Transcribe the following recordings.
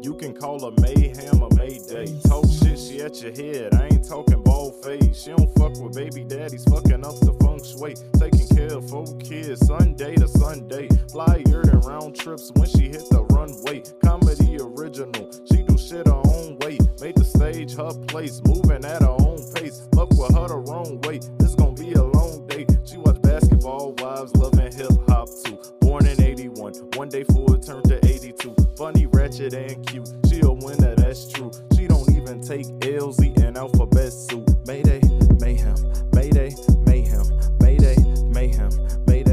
You can call her Mayhem or Mayday. Talk shit, she at your head. I ain't talking bald face. She don't fuck with baby daddies, fucking up the feng shui. Taking care of four kids, Sunday to Sunday. Flyer than round trips when she hit the runway. Comedy original, she do shit her own way. Made the stage her place, moving at her own pace. Fuck with her the wrong way. Basketball wives, loving hip hop too. Born in 81, one day full turned to 82. Funny, ratchet, and cute. She a winner, that's true. She don't even take L's, eating alphabet soup. Mayday, mayhem, mayday, mayhem, mayday, mayhem, mayday,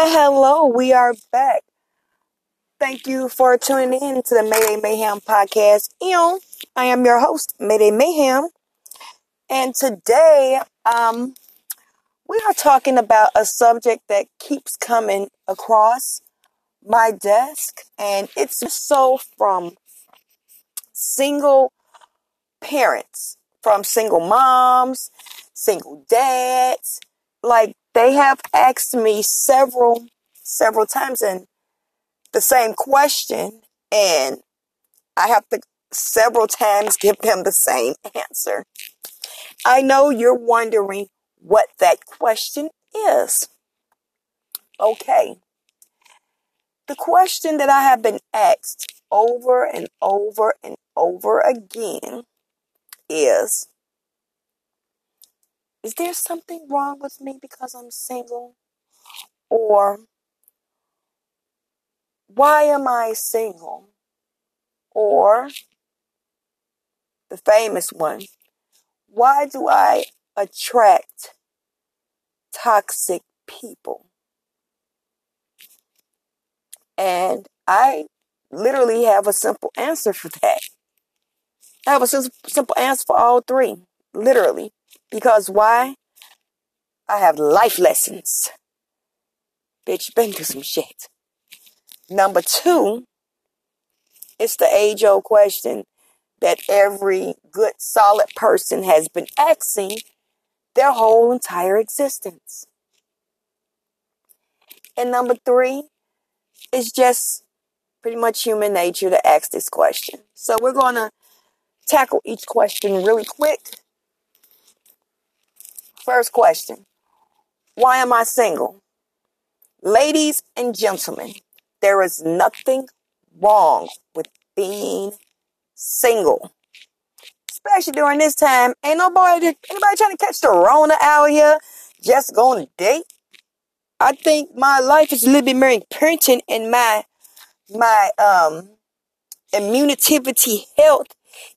And hello, we are back. Thank you for tuning in to the Mayday Mayhem podcast. I am your host, Mayday Mayhem, and today, um, we are talking about a subject that keeps coming across my desk, and it's so from single parents, from single moms, single dads. Like they have asked me several, several times, and the same question, and I have to several times give them the same answer. I know you're wondering what that question is. Okay. The question that I have been asked over and over and over again is Is there something wrong with me because I'm single? Or why am I single? Or the famous one, why do I attract toxic people? And I literally have a simple answer for that. I have a sim- simple answer for all three, literally. Because why? I have life lessons. Bitch, been through some shit. Number two, it's the age old question that every good, solid person has been asking their whole entire existence. And number three it's just pretty much human nature to ask this question. So we're going to tackle each question really quick. First question Why am I single? Ladies and gentlemen, there is nothing wrong with being single, especially during this time, ain't nobody anybody trying to catch the Rona out here just going to date. I think my life is a little bit more important and my my um immunity health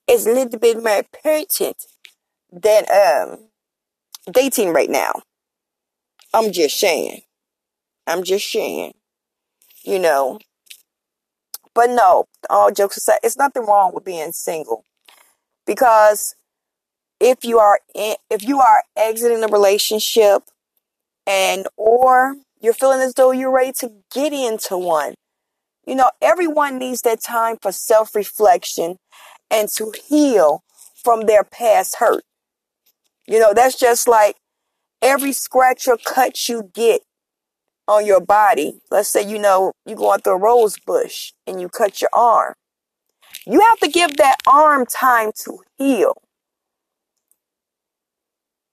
is a little bit more important than um dating right now. I'm just saying. I'm just saying. You know. But no, all jokes aside, it's nothing wrong with being single. Because if you are in, if you are exiting a relationship and or you're feeling as though you're ready to get into one, you know, everyone needs that time for self-reflection and to heal from their past hurt. You know, that's just like every scratch or cut you get on your body. Let's say, you know, you go out through a rose bush and you cut your arm. You have to give that arm time to heal.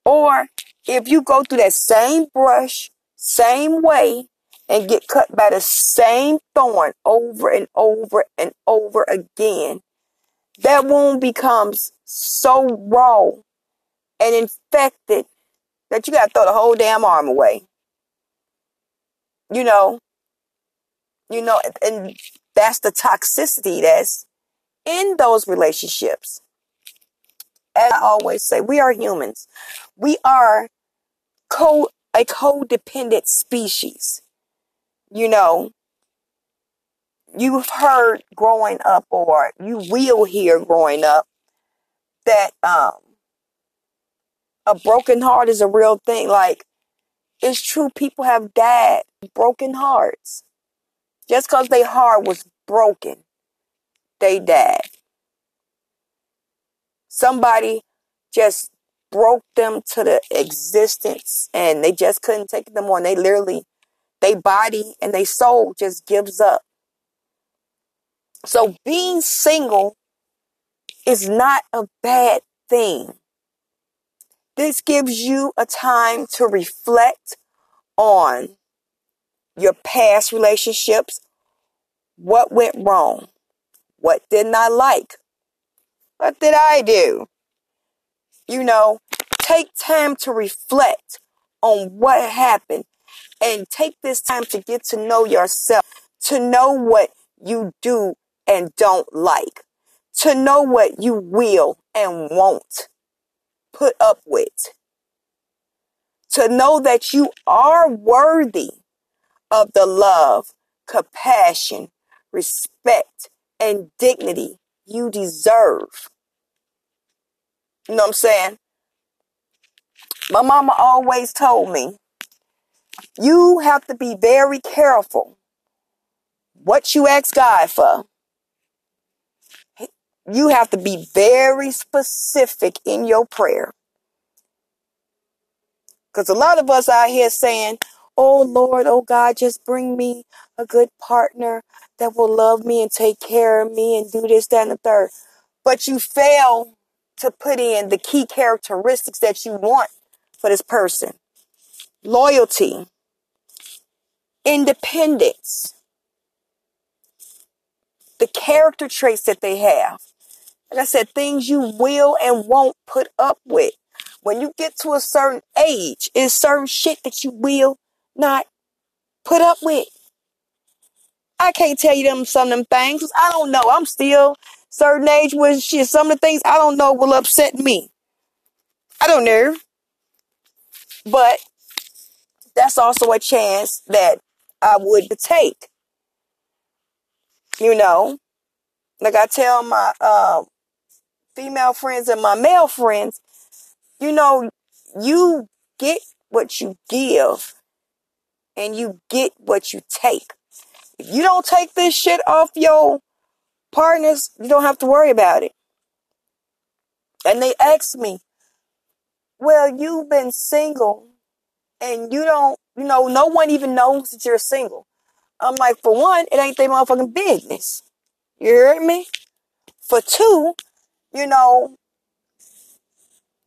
Or if you go through that same brush, same way, and get cut by the same thorn over and over and over again, that wound becomes so raw and infected that you got to throw the whole damn arm away. You know, you know, and that's the toxicity that's in those relationships. As I always say, we are humans. We are co a codependent species. You know, you've heard growing up, or you will hear growing up, that um, a broken heart is a real thing. Like, it's true, people have died broken hearts. Just because their heart was broken, they died. Somebody just broke them to the existence and they just couldn't take them on. They literally, they body and they soul just gives up. So being single is not a bad thing. This gives you a time to reflect on your past relationships. What went wrong? What didn't I like? What did I do? You know, take time to reflect on what happened and take this time to get to know yourself, to know what you do and don't like, to know what you will and won't put up with, to know that you are worthy of the love, compassion, respect, and dignity you deserve. You know what I'm saying? My mama always told me, you have to be very careful what you ask God for. You have to be very specific in your prayer. Because a lot of us out here saying, Oh Lord, oh God, just bring me a good partner that will love me and take care of me and do this, that, and the third. But you fail to put in the key characteristics that you want for this person loyalty, independence, the character traits that they have. Like I said, things you will and won't put up with. When you get to a certain age, it's certain shit that you will not put up with. I can't tell you them some of them things. I don't know. I'm still certain age where shit. Some of the things I don't know will upset me. I don't know. But that's also a chance that I would take. You know, like I tell my uh, female friends and my male friends, you know, you get what you give and you get what you take. If you don't take this shit off your partners, you don't have to worry about it. And they asked me, well, you've been single and you don't, you know, no one even knows that you're single. I'm like, for one, it ain't their motherfucking business. You heard me? For two, you know,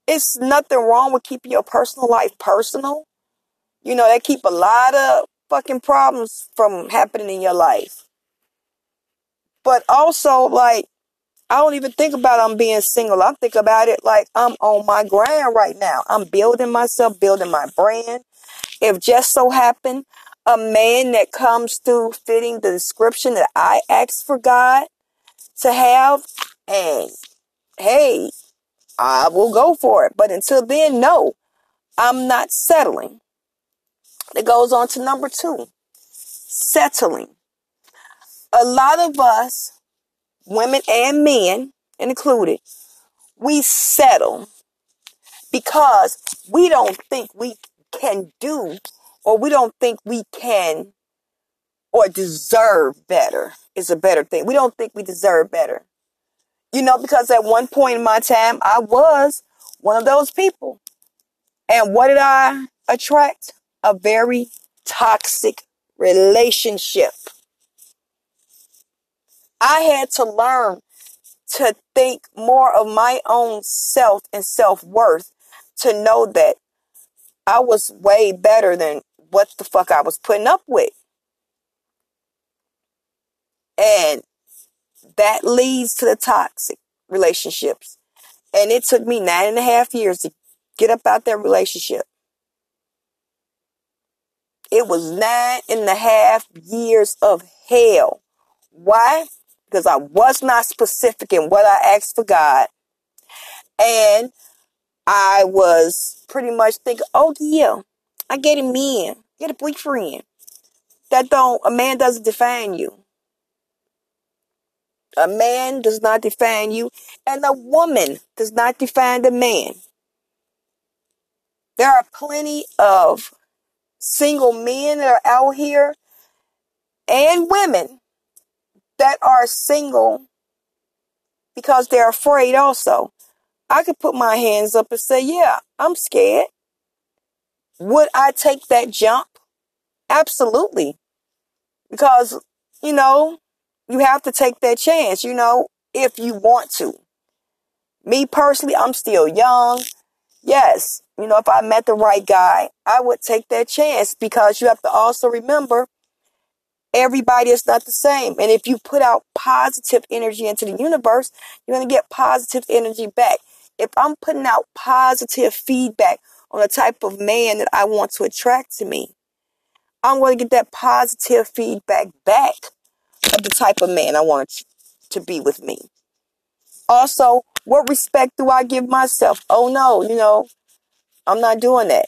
it's nothing wrong with keeping your personal life personal. You know, that keep a lot of fucking problems from happening in your life. But also, like, I don't even think about I'm being single. I think about it like I'm on my grind right now. I'm building myself, building my brand. If just so happen a man that comes through fitting the description that I asked for God to have, and hey, I will go for it. But until then, no, I'm not settling. It goes on to number two settling. A lot of us, women and men included, we settle because we don't think we can do or we don't think we can or deserve better is a better thing. We don't think we deserve better. You know, because at one point in my time, I was one of those people. And what did I attract? A very toxic relationship. I had to learn to think more of my own self and self worth to know that I was way better than what the fuck I was putting up with. And that leads to the toxic relationships. And it took me nine and a half years to get up out that relationship. It was nine and a half years of hell. Why? Because I was not specific in what I asked for God. And I was pretty much thinking, oh yeah, I get a man, get a boyfriend. That don't, a man doesn't define you. A man does not define you, and a woman does not define the man. There are plenty of single men that are out here and women that are single because they're afraid also. I could put my hands up and say, yeah, I'm scared. Would I take that jump? Absolutely. Because, you know, you have to take that chance, you know, if you want to. Me personally, I'm still young. Yes, you know, if I met the right guy, I would take that chance because you have to also remember everybody is not the same. And if you put out positive energy into the universe, you're going to get positive energy back. If I'm putting out positive feedback on the type of man that I want to attract to me, I'm going to get that positive feedback back the type of man I want to be with me. Also, what respect do I give myself? Oh no, you know, I'm not doing that.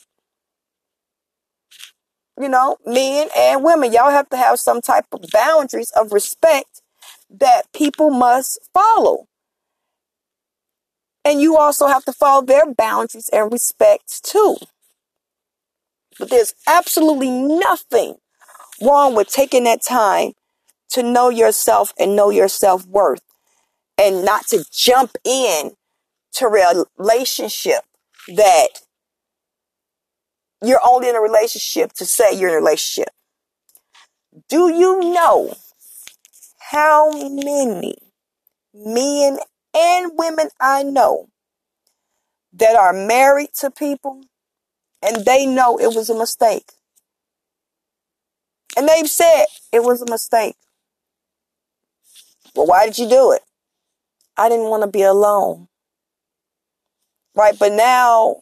You know, men and women, y'all have to have some type of boundaries of respect that people must follow. And you also have to follow their boundaries and respect too. But there's absolutely nothing wrong with taking that time to know yourself and know your self worth and not to jump in to a relationship that you're only in a relationship to say you're in a relationship. Do you know how many men and women I know that are married to people and they know it was a mistake? And they've said it was a mistake. Well, why did you do it? I didn't want to be alone. Right? But now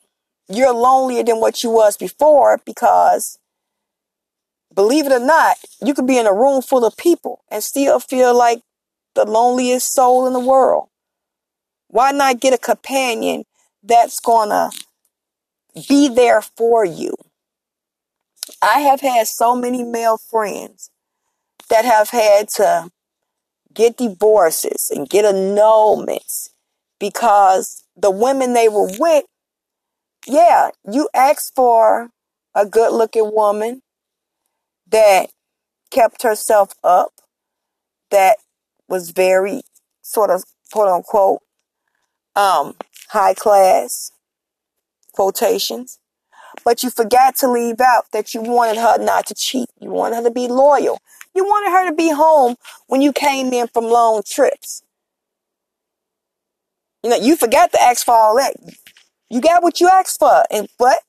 you're lonelier than what you was before because believe it or not, you could be in a room full of people and still feel like the loneliest soul in the world. Why not get a companion that's gonna be there for you? I have had so many male friends that have had to get divorces and get annulments because the women they were with, yeah, you asked for a good looking woman that kept herself up, that was very sort of quote unquote um, high class quotations. But you forgot to leave out that you wanted her not to cheat. You wanted her to be loyal. You wanted her to be home when you came in from long trips. You know, you forgot to ask for all that. You got what you asked for. And what?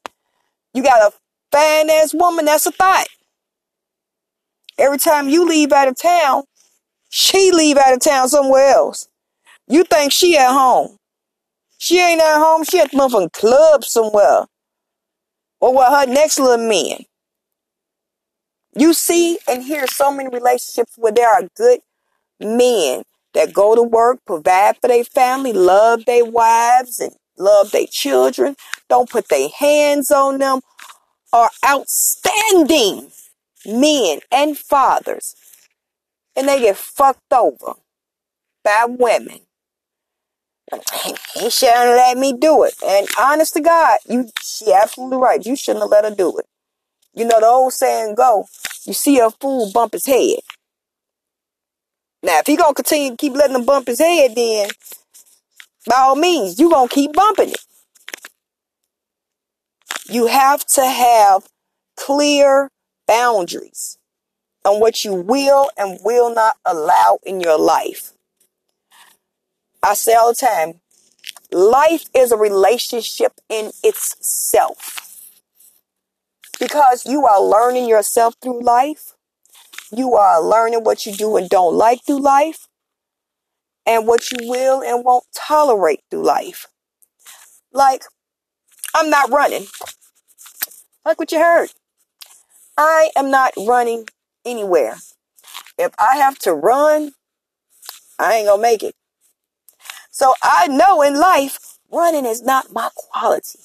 You got a fine ass woman that's a thought. Every time you leave out of town, she leave out of town somewhere else. You think she at home. She ain't at home. She at the motherfucking club somewhere. Or with her next little man. You see and hear so many relationships where there are good men that go to work, provide for their family, love their wives and love their children, don't put their hands on them, are outstanding men and fathers. And they get fucked over by women. He shouldn't let me do it. And honest to God, you she absolutely right. You shouldn't have let her do it. You know the old saying go, you see a fool bump his head. Now if he gonna continue to keep letting him bump his head, then by all means, you gonna keep bumping it. You have to have clear boundaries on what you will and will not allow in your life. I say all the time, life is a relationship in itself. Because you are learning yourself through life. You are learning what you do and don't like through life. And what you will and won't tolerate through life. Like, I'm not running. Like what you heard. I am not running anywhere. If I have to run, I ain't gonna make it. So I know in life, running is not my quality.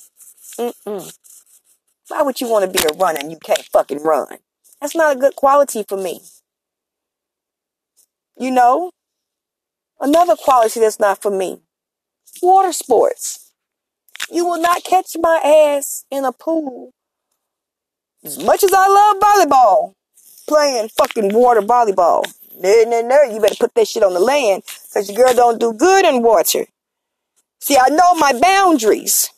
Mm-mm. Why would you want to be a runner and you can't fucking run? That's not a good quality for me. You know? Another quality that's not for me. Water sports. You will not catch my ass in a pool. As much as I love volleyball, playing fucking water volleyball. No, no, no. You better put that shit on the land because your girl don't do good in water. See, I know my boundaries.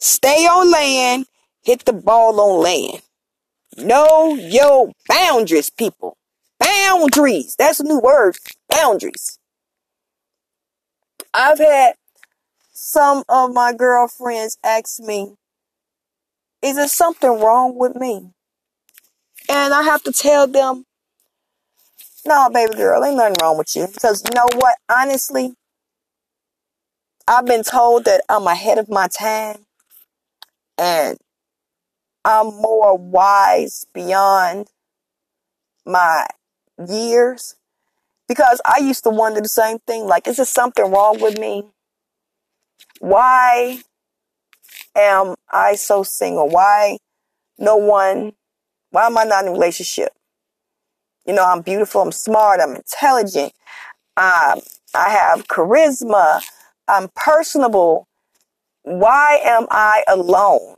Stay on land, hit the ball on land. Know your boundaries, people. Boundaries. That's a new word. Boundaries. I've had some of my girlfriends ask me, is there something wrong with me? And I have to tell them, no, baby girl, ain't nothing wrong with you. Because you know what? Honestly, I've been told that I'm ahead of my time and I'm more wise beyond my years. Because I used to wonder the same thing like, is there something wrong with me? Why am I so single? Why no one, why am I not in a relationship? You know, I'm beautiful, I'm smart, I'm intelligent, um, I have charisma, I'm personable. Why am I alone?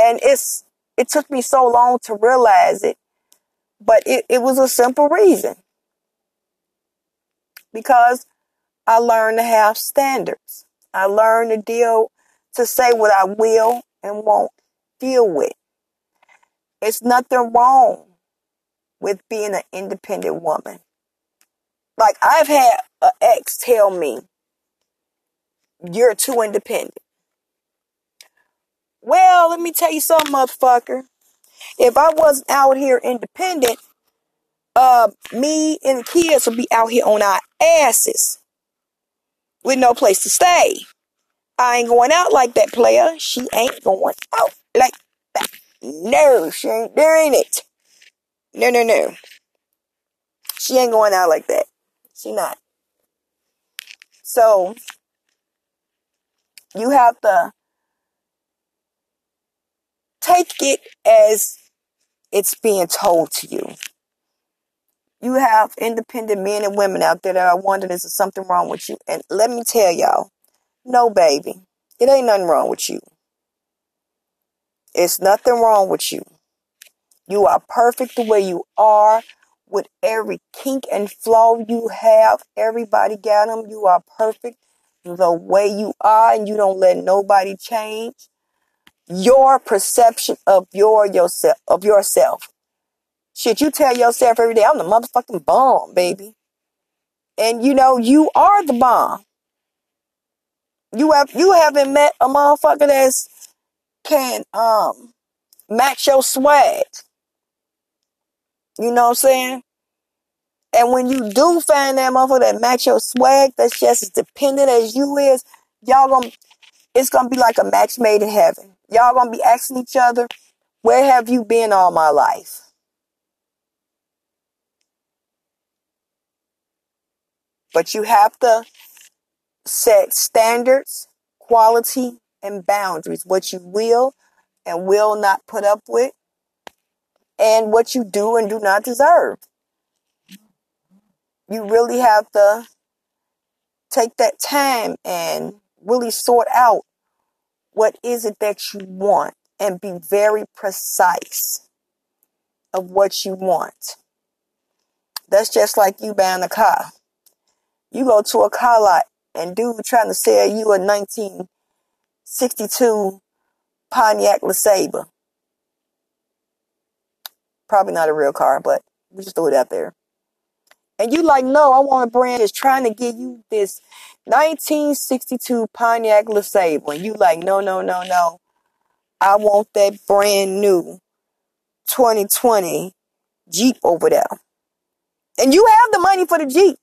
And it's, it took me so long to realize it, but it, it was a simple reason. Because I learned to have standards. I learned to deal, to say what I will and won't deal with. It's nothing wrong with being an independent woman. Like I've had an ex tell me, you're too independent. Well, let me tell you something, motherfucker. If I wasn't out here independent, uh, me and the kids would be out here on our asses with no place to stay. I ain't going out like that, player. She ain't going out like that. No, she ain't doing it. No, no, no. She ain't going out like that. She not. So, you have to take it as it's being told to you. You have independent men and women out there that are wondering, is there something wrong with you? And let me tell y'all, no, baby, it ain't nothing wrong with you. It's nothing wrong with you. You are perfect the way you are with every kink and flaw you have. Everybody got them. You are perfect the way you are and you don't let nobody change your perception of your yourself of yourself. Shit, you tell yourself every day, I'm the motherfucking bomb, baby. And you know, you are the bomb. You have you haven't met a motherfucker that's can um match your swag. You know what I'm saying? And when you do find that motherfucker that match your swag, that's just as dependent as you is, y'all gonna it's gonna be like a match made in heaven. Y'all gonna be asking each other, where have you been all my life? But you have to set standards, quality, and boundaries. What you will and will not put up with, and what you do and do not deserve. You really have to take that time and really sort out what is it that you want and be very precise of what you want. That's just like you buying a car. You go to a car lot and dude trying to sell you a 1962 Pontiac LeSabre. Probably not a real car, but we just threw it out there. And you like, no, I want a brand that's trying to give you this 1962 Pontiac LeSabre. And you like, no, no, no, no. I want that brand new 2020 Jeep over there. And you have the money for the Jeep.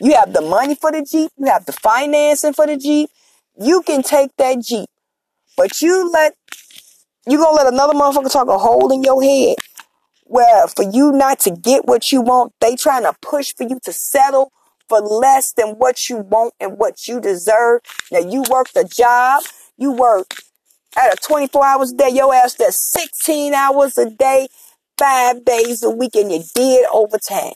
You have the money for the Jeep. You have the financing for the Jeep. You can take that Jeep. But you let, you gonna let another motherfucker talk a hole in your head where for you not to get what you want, they trying to push for you to settle for less than what you want and what you deserve. Now you work the job, you work at a 24 hours a day, your ass does 16 hours a day, five days a week, and you did overtime.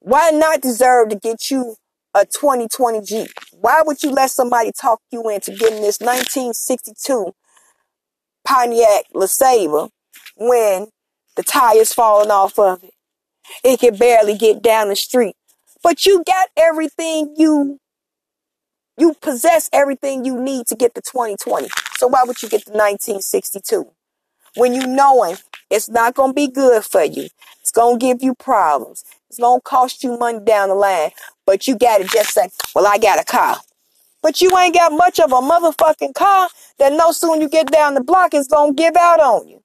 Why not deserve to get you a 2020 Jeep? Why would you let somebody talk you into getting this 1962 Pontiac LeSabre when the tires falling off of it? It can barely get down the street. But you got everything you you possess everything you need to get the 2020. So why would you get the 1962? When you knowing it's not to be good for you. It's to give you problems. It's to cost you money down the line. But you got to just say, well, I got a car. But you ain't got much of a motherfucking car that no soon you get down the block, it's to give out on you.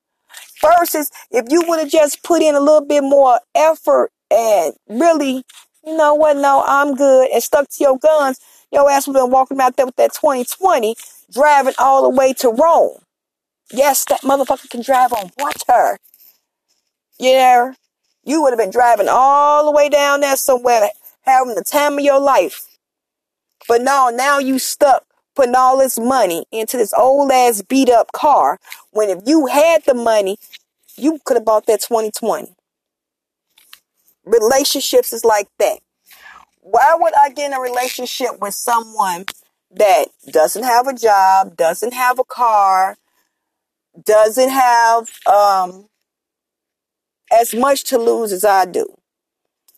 Versus if you would have just put in a little bit more effort and really, you know what, no, I'm good and stuck to your guns, your ass would have been walking out there with that 2020 driving all the way to Rome. Yes, that motherfucker can drive on water. Yeah, you would have been driving all the way down there somewhere, having the time of your life. But no, now you stuck putting all this money into this old ass beat up car when if you had the money, you could have bought that 2020. Relationships is like that. Why would I get in a relationship with someone that doesn't have a job, doesn't have a car, doesn't have um, as much to lose as I do?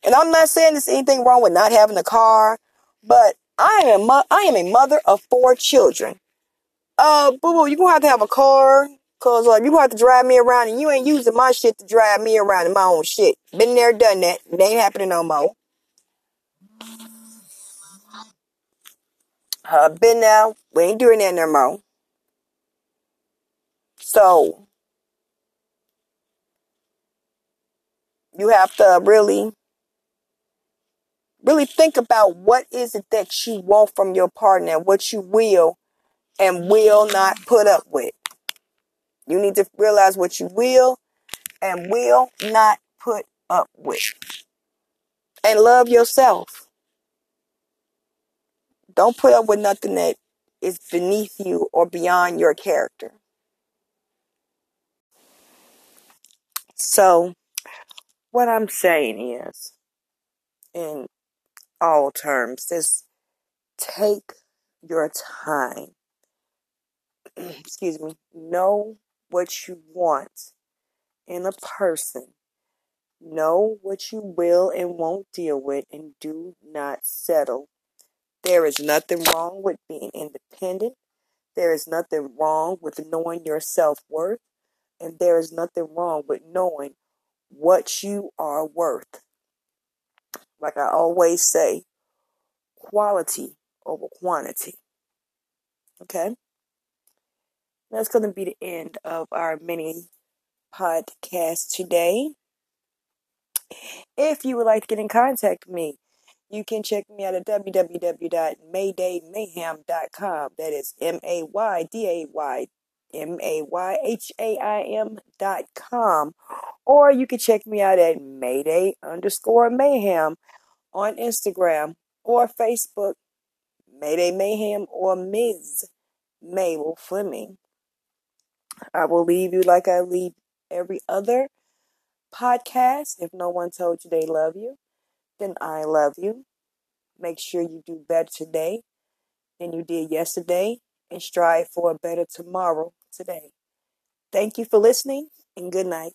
And I'm not saying there's anything wrong with not having a car, but I am a mo- I am a mother of four children. Uh, boo boo, you gonna have to have a car, cause uh, you gonna have to drive me around, and you ain't using my shit to drive me around in my own shit. Been there, done that. It ain't happening no more. Uh, been there. We ain't doing that no more. So you have to really, really think about what is it that you want from your partner, what you will and will not put up with. You need to realize what you will and will not put up with. And love yourself. Don't put up with nothing that is beneath you or beyond your character. So, what I'm saying is, in all terms, is take your time. Excuse me. Know what you want in a person. Know what you will and won't deal with, and do not settle. There is nothing wrong with being independent. There is nothing wrong with knowing your self worth. And there is nothing wrong with knowing what you are worth. Like I always say, quality over quantity. Okay? That's going to be the end of our mini podcast today. If you would like to get in contact with me, you can check me out at www.maydaymayhem.com. That is M A Y D A Y M A Y H A I M dot com. Or you can check me out at Mayday underscore mayhem on Instagram or Facebook, Mayday Mayhem or Ms. Mabel Fleming. I will leave you like I leave every other podcast. If no one told you they love you, then I love you. Make sure you do better today than you did yesterday and strive for a better tomorrow today. Thank you for listening and good night.